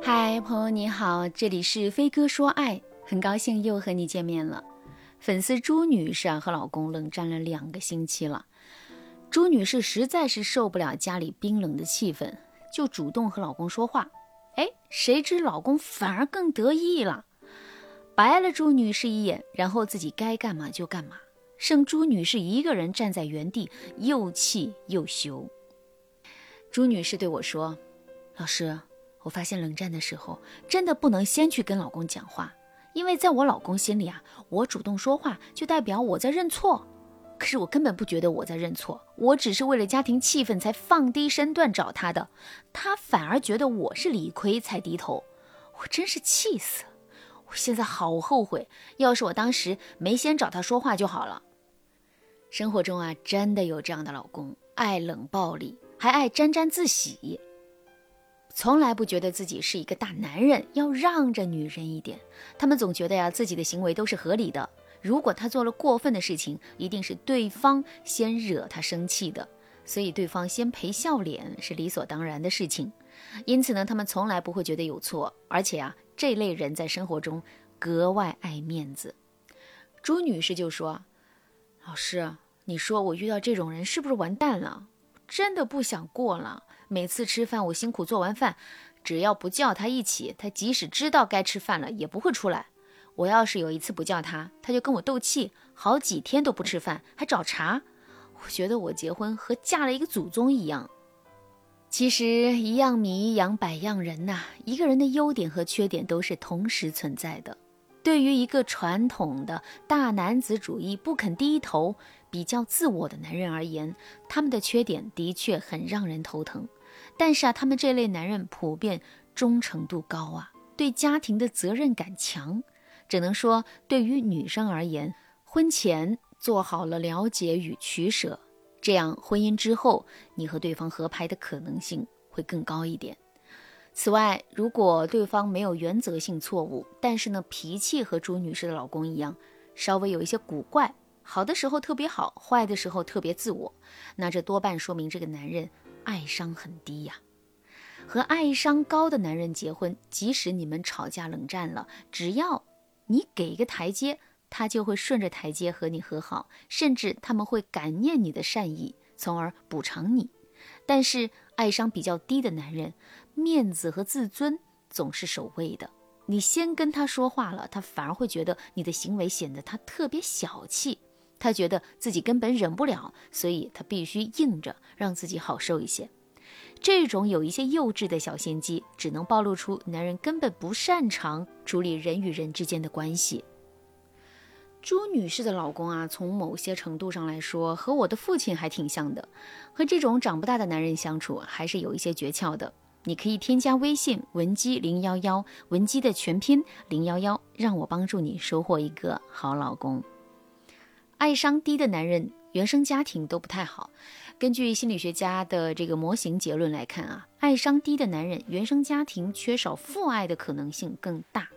嗨，朋友你好，这里是飞哥说爱，很高兴又和你见面了。粉丝朱女士啊和老公冷战了两个星期了，朱女士实在是受不了家里冰冷的气氛，就主动和老公说话。哎，谁知老公反而更得意了，白了朱女士一眼，然后自己该干嘛就干嘛，剩朱女士一个人站在原地，又气又羞。朱女士对我说：“老师。”我发现冷战的时候，真的不能先去跟老公讲话，因为在我老公心里啊，我主动说话就代表我在认错。可是我根本不觉得我在认错，我只是为了家庭气氛才放低身段找他的，他反而觉得我是理亏才低头，我真是气死了！我现在好后悔，要是我当时没先找他说话就好了。生活中啊，真的有这样的老公，爱冷暴力，还爱沾沾自喜。从来不觉得自己是一个大男人，要让着女人一点。他们总觉得呀，自己的行为都是合理的。如果他做了过分的事情，一定是对方先惹他生气的，所以对方先赔笑脸是理所当然的事情。因此呢，他们从来不会觉得有错。而且啊，这类人在生活中格外爱面子。朱女士就说：“老师，你说我遇到这种人是不是完蛋了？真的不想过了。”每次吃饭，我辛苦做完饭，只要不叫他一起，他即使知道该吃饭了，也不会出来。我要是有一次不叫他，他就跟我斗气，好几天都不吃饭，还找茬。我觉得我结婚和嫁了一个祖宗一样。其实一样米养百样人呐，一个人的优点和缺点都是同时存在的。对于一个传统的大男子主义、不肯低头、比较自我的男人而言，他们的缺点的确很让人头疼。但是啊，他们这类男人普遍忠诚度高啊，对家庭的责任感强。只能说，对于女生而言，婚前做好了了解与取舍，这样婚姻之后，你和对方合拍的可能性会更高一点。此外，如果对方没有原则性错误，但是呢脾气和朱女士的老公一样，稍微有一些古怪，好的时候特别好，坏的时候特别自我，那这多半说明这个男人爱商很低呀。和爱商高的男人结婚，即使你们吵架冷战了，只要你给一个台阶，他就会顺着台阶和你和好，甚至他们会感念你的善意，从而补偿你。但是爱商比较低的男人。面子和自尊总是首位的。你先跟他说话了，他反而会觉得你的行为显得他特别小气，他觉得自己根本忍不了，所以他必须硬着让自己好受一些。这种有一些幼稚的小心机，只能暴露出男人根本不擅长处理人与人之间的关系。朱女士的老公啊，从某些程度上来说，和我的父亲还挺像的。和这种长不大的男人相处，还是有一些诀窍的。你可以添加微信文姬零幺幺，文姬的全拼零幺幺，让我帮助你收获一个好老公。爱商低的男人原生家庭都不太好。根据心理学家的这个模型结论来看啊，爱商低的男人原生家庭缺少父爱的可能性更大。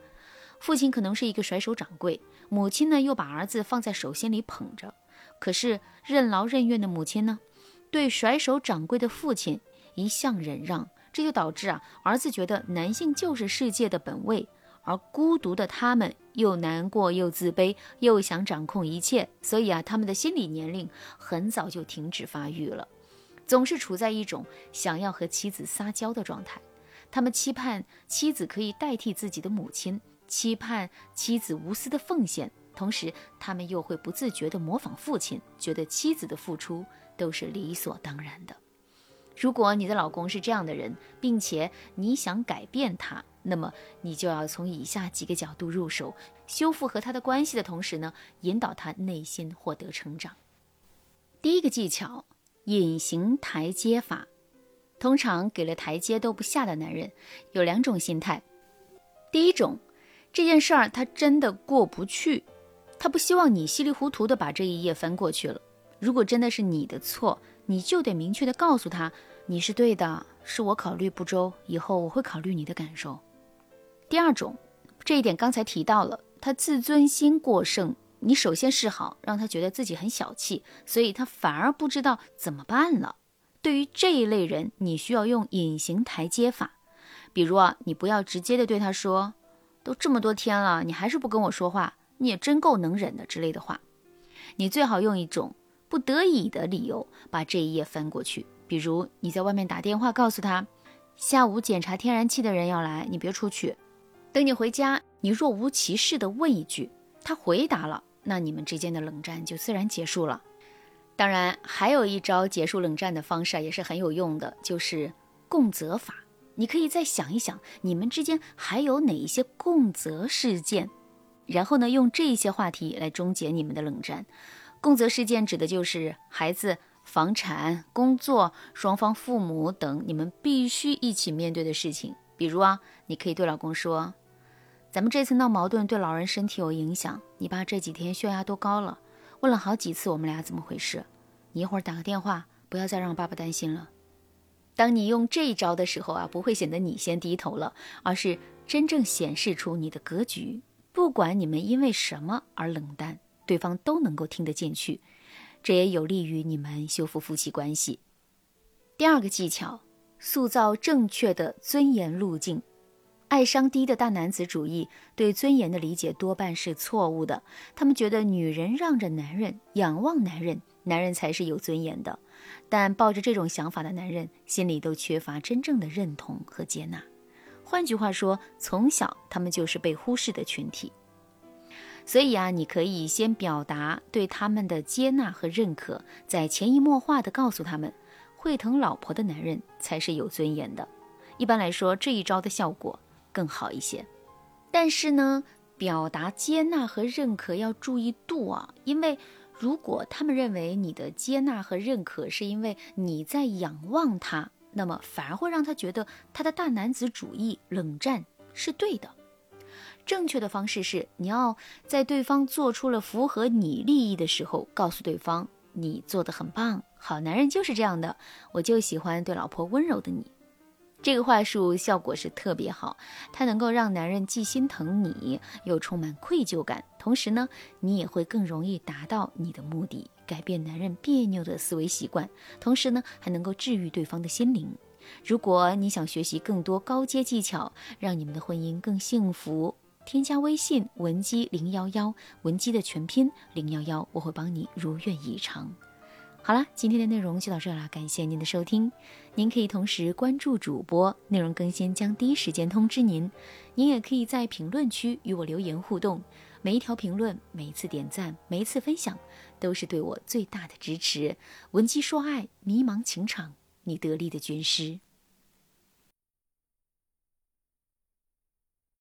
父亲可能是一个甩手掌柜，母亲呢又把儿子放在手心里捧着。可是任劳任怨的母亲呢，对甩手掌柜的父亲一向忍让。这就导致啊，儿子觉得男性就是世界的本位，而孤独的他们又难过又自卑，又想掌控一切，所以啊，他们的心理年龄很早就停止发育了，总是处在一种想要和妻子撒娇的状态。他们期盼妻子可以代替自己的母亲，期盼妻子无私的奉献，同时他们又会不自觉地模仿父亲，觉得妻子的付出都是理所当然的。如果你的老公是这样的人，并且你想改变他，那么你就要从以下几个角度入手，修复和他的关系的同时呢，引导他内心获得成长。第一个技巧，隐形台阶法。通常给了台阶都不下的男人，有两种心态。第一种，这件事儿他真的过不去，他不希望你稀里糊涂的把这一页翻过去了。如果真的是你的错，你就得明确的告诉他，你是对的，是我考虑不周，以后我会考虑你的感受。第二种，这一点刚才提到了，他自尊心过剩，你首先示好，让他觉得自己很小气，所以他反而不知道怎么办了。对于这一类人，你需要用隐形台阶法，比如啊，你不要直接的对他说：“都这么多天了，你还是不跟我说话，你也真够能忍的”之类的话。你最好用一种不得已的理由把这一页翻过去，比如你在外面打电话告诉他，下午检查天然气的人要来，你别出去。等你回家，你若无其事的问一句，他回答了，那你们之间的冷战就自然结束了。当然，还有一招结束冷战的方式啊也是很有用的，就是共责法。你可以再想一想，你们之间还有哪一些共责事件，然后呢，用这些话题来终结你们的冷战。共责事件指的就是孩子、房产、工作、双方父母等你们必须一起面对的事情。比如啊，你可以对老公说：“咱们这次闹矛盾对老人身体有影响，你爸这几天血压都高了。”问了好几次，我们俩怎么回事？你一会儿打个电话，不要再让爸爸担心了。当你用这一招的时候啊，不会显得你先低头了，而是真正显示出你的格局。不管你们因为什么而冷淡，对方都能够听得进去，这也有利于你们修复夫妻关系。第二个技巧，塑造正确的尊严路径。爱伤低的大男子主义对尊严的理解多半是错误的。他们觉得女人让着男人，仰望男人，男人才是有尊严的。但抱着这种想法的男人，心里都缺乏真正的认同和接纳。换句话说，从小他们就是被忽视的群体。所以啊，你可以先表达对他们的接纳和认可，再潜移默化地告诉他们，会疼老婆的男人才是有尊严的。一般来说，这一招的效果。更好一些，但是呢，表达接纳和认可要注意度啊，因为如果他们认为你的接纳和认可是因为你在仰望他，那么反而会让他觉得他的大男子主义冷战是对的。正确的方式是，你要在对方做出了符合你利益的时候，告诉对方你做的很棒，好男人就是这样的，我就喜欢对老婆温柔的你。这个话术效果是特别好，它能够让男人既心疼你，又充满愧疚感。同时呢，你也会更容易达到你的目的，改变男人别扭的思维习惯。同时呢，还能够治愈对方的心灵。如果你想学习更多高阶技巧，让你们的婚姻更幸福，添加微信文姬零幺幺，文姬的全拼零幺幺，我会帮你如愿以偿。好了，今天的内容就到这了，感谢您的收听。您可以同时关注主播，内容更新将第一时间通知您。您也可以在评论区与我留言互动，每一条评论、每一次点赞、每一次分享，都是对我最大的支持。文姬说爱，迷茫情场，你得力的军师。